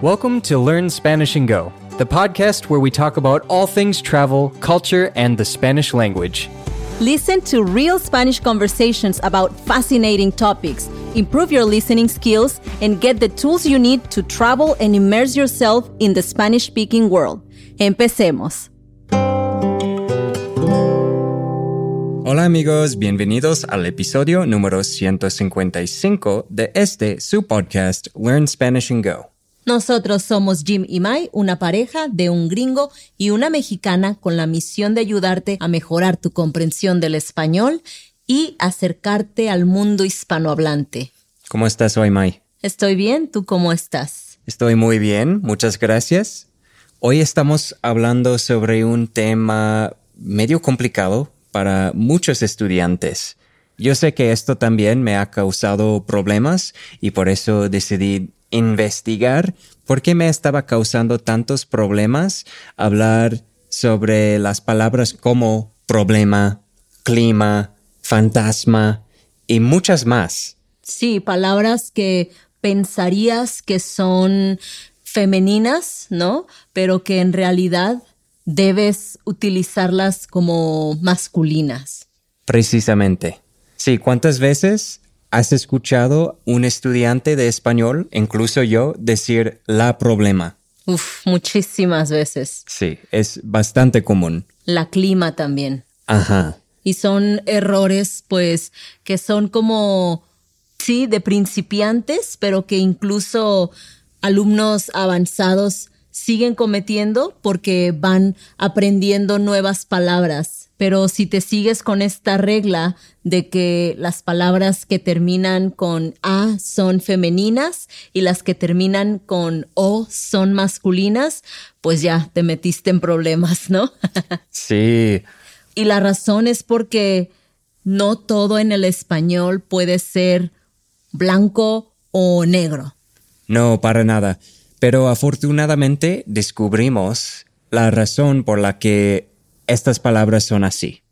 Welcome to Learn Spanish and Go, the podcast where we talk about all things travel, culture, and the Spanish language. Listen to real Spanish conversations about fascinating topics, improve your listening skills, and get the tools you need to travel and immerse yourself in the Spanish speaking world. Empecemos. Hola amigos, bienvenidos al episodio número 155 de este su podcast Learn Spanish and Go. Nosotros somos Jim y Mai, una pareja de un gringo y una mexicana con la misión de ayudarte a mejorar tu comprensión del español y acercarte al mundo hispanohablante. ¿Cómo estás hoy, Mai? Estoy bien, ¿tú cómo estás? Estoy muy bien, muchas gracias. Hoy estamos hablando sobre un tema medio complicado para muchos estudiantes. Yo sé que esto también me ha causado problemas y por eso decidí investigar por qué me estaba causando tantos problemas hablar sobre las palabras como problema, clima, fantasma y muchas más. Sí, palabras que pensarías que son femeninas, ¿no? Pero que en realidad debes utilizarlas como masculinas. Precisamente. Sí, ¿cuántas veces has escuchado un estudiante de español, incluso yo, decir la problema? Uf, muchísimas veces. Sí, es bastante común. La clima también. Ajá. Y son errores, pues, que son como, sí, de principiantes, pero que incluso alumnos avanzados siguen cometiendo porque van aprendiendo nuevas palabras. Pero si te sigues con esta regla de que las palabras que terminan con A son femeninas y las que terminan con O son masculinas, pues ya te metiste en problemas, ¿no? sí. Y la razón es porque no todo en el español puede ser blanco o negro. No, para nada. Pero afortunadamente descubrimos la razón por la que estas palabras son así.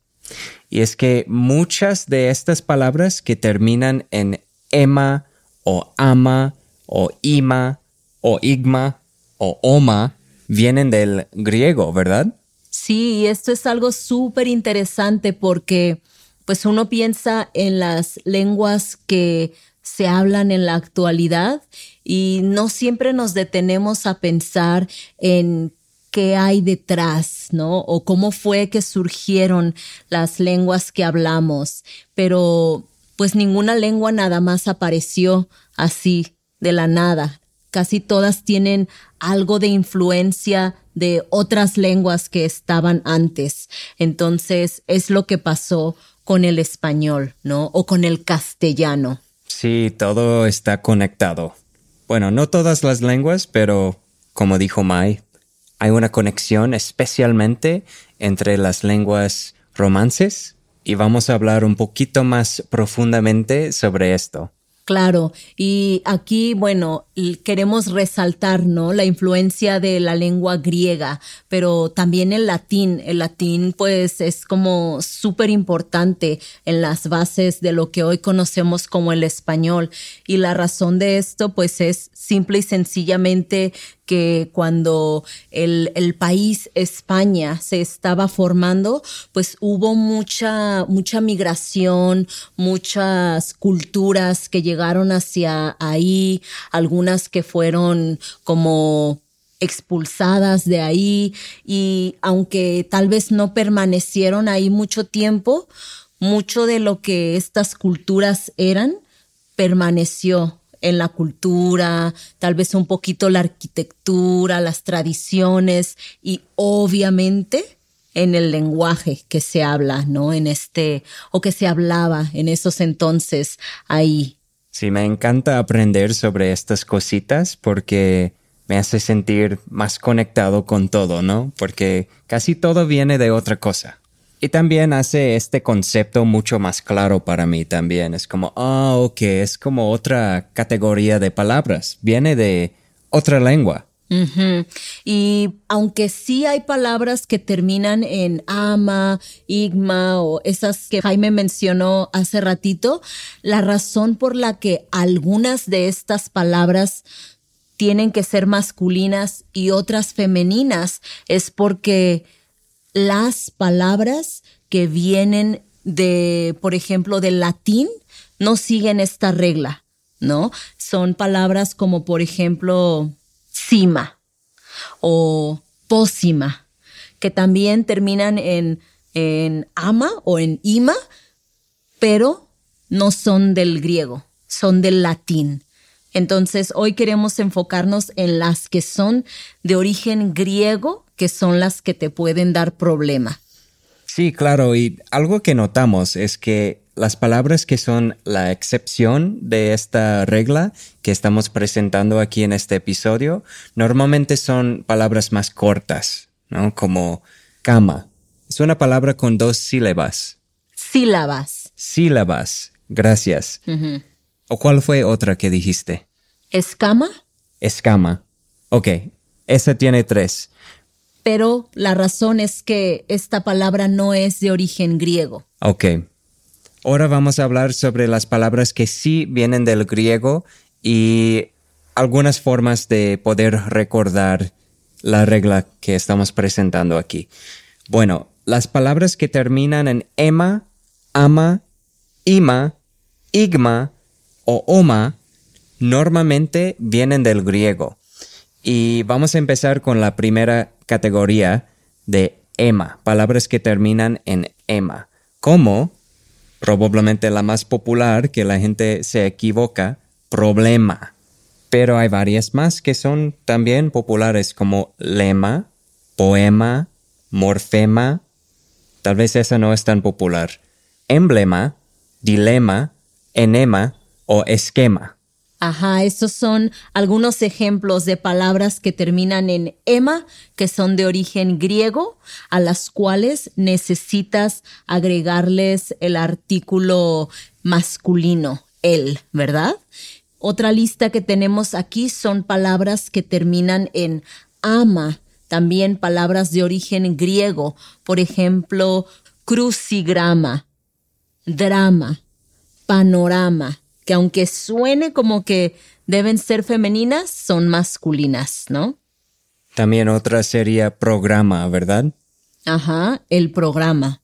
Y es que muchas de estas palabras que terminan en ema o ama o ima o igma o oma vienen del griego, ¿verdad? Sí, y esto es algo súper interesante porque pues uno piensa en las lenguas que se hablan en la actualidad y no siempre nos detenemos a pensar en qué hay detrás, ¿no? O cómo fue que surgieron las lenguas que hablamos. Pero pues ninguna lengua nada más apareció así de la nada. Casi todas tienen algo de influencia de otras lenguas que estaban antes. Entonces es lo que pasó con el español, ¿no? O con el castellano. Sí, todo está conectado. Bueno, no todas las lenguas, pero como dijo Mai, hay una conexión especialmente entre las lenguas romances y vamos a hablar un poquito más profundamente sobre esto. Claro, y aquí, bueno, queremos resaltar, ¿no? La influencia de la lengua griega, pero también el latín. El latín, pues, es como súper importante en las bases de lo que hoy conocemos como el español. Y la razón de esto, pues, es simple y sencillamente que cuando el, el, país España se estaba formando, pues hubo mucha, mucha migración, muchas culturas que llegaron hacia ahí, algunas que fueron como expulsadas de ahí y aunque tal vez no permanecieron ahí mucho tiempo, mucho de lo que estas culturas eran permaneció en la cultura, tal vez un poquito la arquitectura, las tradiciones y obviamente en el lenguaje que se habla, ¿no? En este, o que se hablaba en esos entonces ahí. Sí, me encanta aprender sobre estas cositas porque me hace sentir más conectado con todo, ¿no? Porque casi todo viene de otra cosa. Y también hace este concepto mucho más claro para mí también. Es como, ah, ok, es como otra categoría de palabras. Viene de otra lengua. Y aunque sí hay palabras que terminan en ama, igma o esas que Jaime mencionó hace ratito, la razón por la que algunas de estas palabras tienen que ser masculinas y otras femeninas es porque las palabras que vienen de, por ejemplo, del latín, no siguen esta regla, ¿no? Son palabras como, por ejemplo, cima o pócima, que también terminan en, en ama o en ima, pero no son del griego, son del latín. Entonces, hoy queremos enfocarnos en las que son de origen griego, que son las que te pueden dar problema. Sí, claro, y algo que notamos es que las palabras que son la excepción de esta regla que estamos presentando aquí en este episodio, normalmente son palabras más cortas, ¿no? Como cama. Es una palabra con dos sílabas. Sílabas. Sílabas. Gracias. ¿O cuál fue otra que dijiste? Escama. Escama. Ok, esa tiene tres. Pero la razón es que esta palabra no es de origen griego. Ok. Ahora vamos a hablar sobre las palabras que sí vienen del griego y algunas formas de poder recordar la regla que estamos presentando aquí. Bueno, las palabras que terminan en ema, ama, ima, igma o oma normalmente vienen del griego. Y vamos a empezar con la primera categoría de ema, palabras que terminan en ema, como probablemente la más popular que la gente se equivoca, problema. Pero hay varias más que son también populares como lema, poema, morfema. Tal vez esa no es tan popular. Emblema, dilema, enema o esquema. Ajá, estos son algunos ejemplos de palabras que terminan en ema, que son de origen griego, a las cuales necesitas agregarles el artículo masculino, el, ¿verdad? Otra lista que tenemos aquí son palabras que terminan en ama, también palabras de origen griego, por ejemplo, crucigrama, drama, panorama, que aunque suene como que deben ser femeninas, son masculinas, ¿no? También otra sería programa, ¿verdad? Ajá, el programa.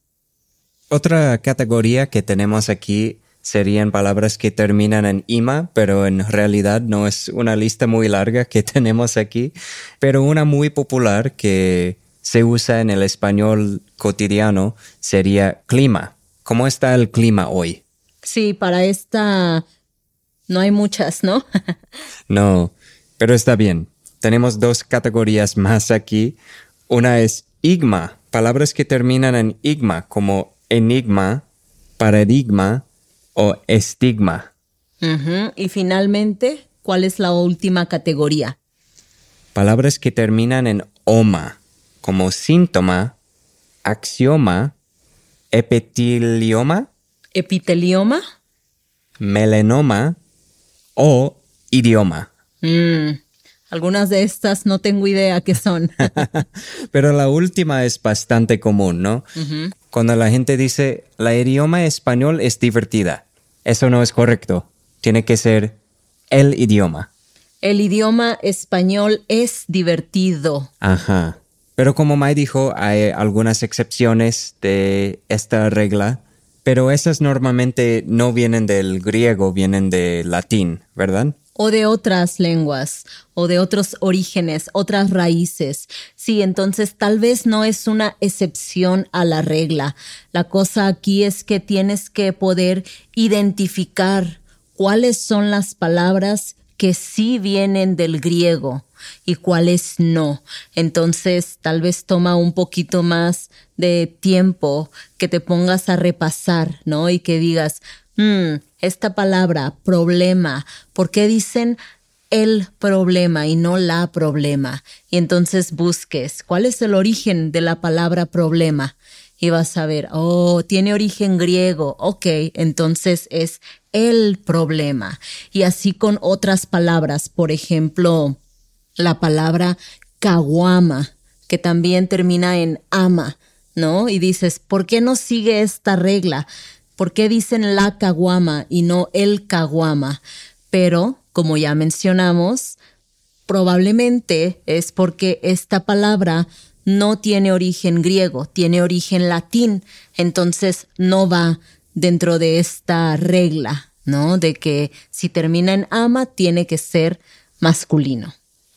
Otra categoría que tenemos aquí serían palabras que terminan en ima, pero en realidad no es una lista muy larga que tenemos aquí, pero una muy popular que se usa en el español cotidiano sería clima. ¿Cómo está el clima hoy? Sí, para esta no hay muchas, ¿no? no, pero está bien. Tenemos dos categorías más aquí. Una es igma, palabras que terminan en igma, como enigma, paradigma o estigma. Y finalmente, ¿cuál es la última categoría? Palabras que terminan en oma, como síntoma, axioma, epitelioma. Epitelioma. Melenoma o idioma. Mm, algunas de estas no tengo idea qué son. Pero la última es bastante común, ¿no? Cuando la gente dice, la idioma español es divertida. Eso no es correcto. Tiene que ser el idioma. El idioma español es divertido. Ajá. Pero como Mai dijo, hay algunas excepciones de esta regla pero esas normalmente no vienen del griego, vienen del latín, ¿verdad? O de otras lenguas, o de otros orígenes, otras raíces. Sí, entonces tal vez no es una excepción a la regla. La cosa aquí es que tienes que poder identificar cuáles son las palabras que sí vienen del griego y cuáles no. Entonces, tal vez toma un poquito más de tiempo que te pongas a repasar, ¿no? Y que digas, hmm, esta palabra, problema, ¿por qué dicen el problema y no la problema? Y entonces busques cuál es el origen de la palabra problema. Y vas a ver, oh, tiene origen griego, ok, entonces es el problema. Y así con otras palabras, por ejemplo, la palabra caguama, que también termina en ama, ¿no? Y dices, ¿por qué no sigue esta regla? ¿Por qué dicen la caguama y no el caguama? Pero, como ya mencionamos, probablemente es porque esta palabra no tiene origen griego, tiene origen latín, entonces no va dentro de esta regla, ¿no? De que si termina en ama tiene que ser masculino.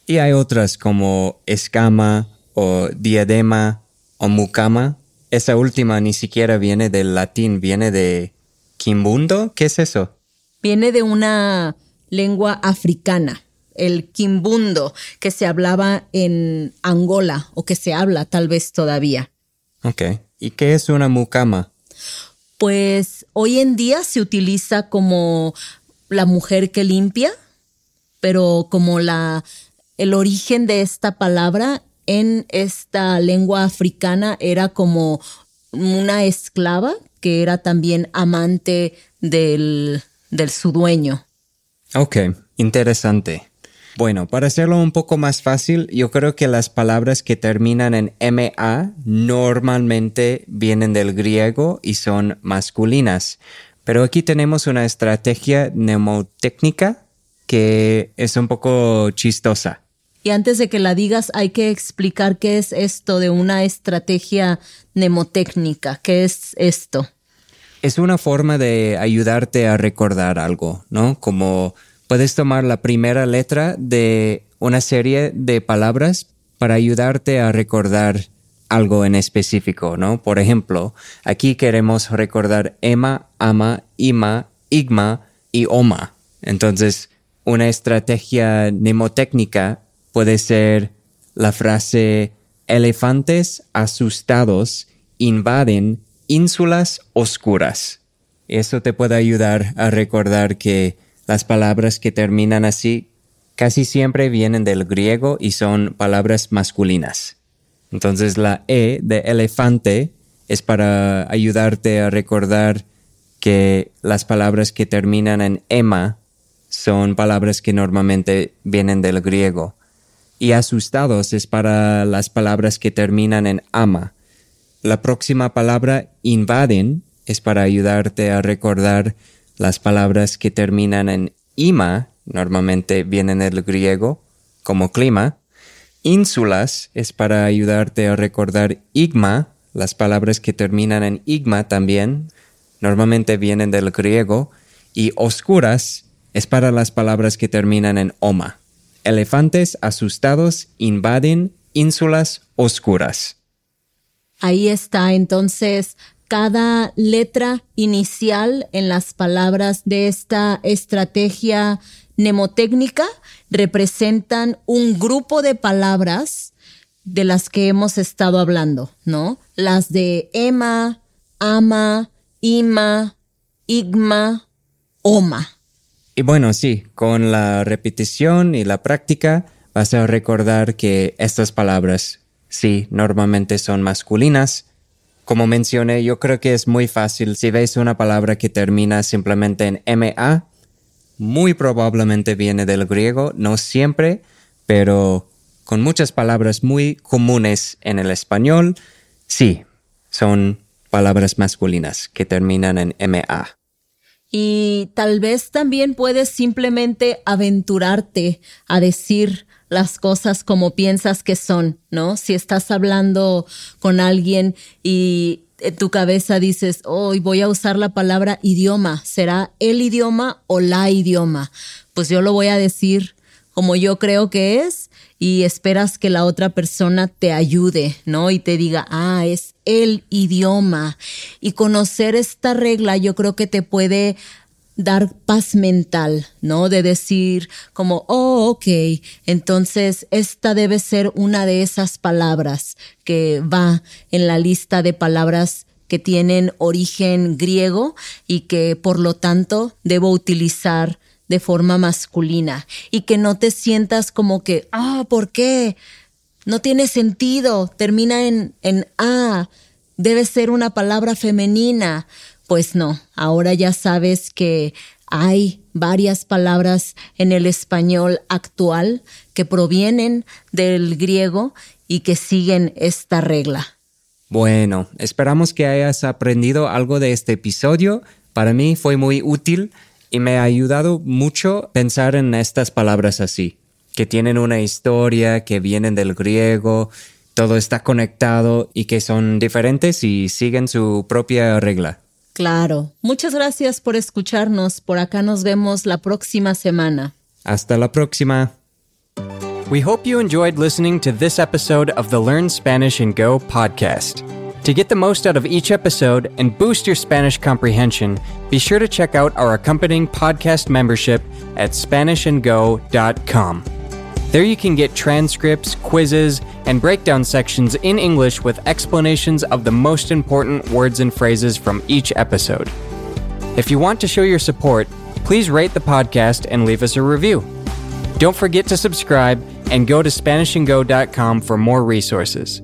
Y hay otras como escama o diadema o mucama. Esa última ni siquiera viene del latín, viene de quimbundo. ¿Qué es eso? Viene de una lengua africana, el quimbundo, que se hablaba en Angola o que se habla tal vez todavía. Ok. ¿Y qué es una mucama? Pues hoy en día se utiliza como la mujer que limpia, pero como la el origen de esta palabra en esta lengua africana era como una esclava que era también amante del, del su dueño. Ok, interesante. Bueno, para hacerlo un poco más fácil, yo creo que las palabras que terminan en MA normalmente vienen del griego y son masculinas. Pero aquí tenemos una estrategia mnemotécnica que es un poco chistosa. Y antes de que la digas, hay que explicar qué es esto de una estrategia mnemotécnica. ¿Qué es esto? Es una forma de ayudarte a recordar algo, ¿no? Como puedes tomar la primera letra de una serie de palabras para ayudarte a recordar algo en específico, ¿no? Por ejemplo, aquí queremos recordar ema, ama, ima, igma y oma. Entonces, una estrategia mnemotécnica puede ser la frase elefantes asustados invaden ínsulas oscuras. Eso te puede ayudar a recordar que las palabras que terminan así casi siempre vienen del griego y son palabras masculinas. Entonces la E de elefante es para ayudarte a recordar que las palabras que terminan en ema son palabras que normalmente vienen del griego y asustados es para las palabras que terminan en ama. La próxima palabra invaden es para ayudarte a recordar las palabras que terminan en ima, normalmente vienen del griego, como clima. Ínsulas es para ayudarte a recordar igma, las palabras que terminan en igma también, normalmente vienen del griego. Y oscuras es para las palabras que terminan en oma. Elefantes asustados invaden ínsulas oscuras. Ahí está entonces cada letra inicial en las palabras de esta estrategia mnemotécnica representan un grupo de palabras de las que hemos estado hablando, ¿no? Las de ema, ama, ima, igma, oma. Y bueno, sí, con la repetición y la práctica vas a recordar que estas palabras, sí, normalmente son masculinas. Como mencioné, yo creo que es muy fácil. Si veis una palabra que termina simplemente en MA, muy probablemente viene del griego, no siempre, pero con muchas palabras muy comunes en el español, sí, son palabras masculinas que terminan en MA y tal vez también puedes simplemente aventurarte a decir las cosas como piensas que son, ¿no? Si estás hablando con alguien y en tu cabeza dices, hoy voy a usar la palabra idioma, ¿será el idioma o la idioma? Pues yo lo voy a decir como yo creo que es y esperas que la otra persona te ayude, ¿no? Y te diga, ah, es el idioma. Y conocer esta regla yo creo que te puede dar paz mental, ¿no? De decir como, oh, ok, entonces esta debe ser una de esas palabras que va en la lista de palabras que tienen origen griego y que por lo tanto debo utilizar de forma masculina y que no te sientas como que, ah, ¿por qué? No tiene sentido, termina en, en A, debe ser una palabra femenina. Pues no, ahora ya sabes que hay varias palabras en el español actual que provienen del griego y que siguen esta regla. Bueno, esperamos que hayas aprendido algo de este episodio. Para mí fue muy útil y me ha ayudado mucho pensar en estas palabras así. que tienen una historia, que vienen del griego, todo está conectado y que son diferentes y siguen su propia regla. Claro. Muchas gracias por escucharnos. Por acá nos vemos la próxima semana. Hasta la próxima. We hope you enjoyed listening to this episode of the Learn Spanish and Go podcast. To get the most out of each episode and boost your Spanish comprehension, be sure to check out our accompanying podcast membership at SpanishAndGo.com. There you can get transcripts, quizzes, and breakdown sections in English with explanations of the most important words and phrases from each episode. If you want to show your support, please rate the podcast and leave us a review. Don't forget to subscribe and go to SpanishAndGo.com for more resources.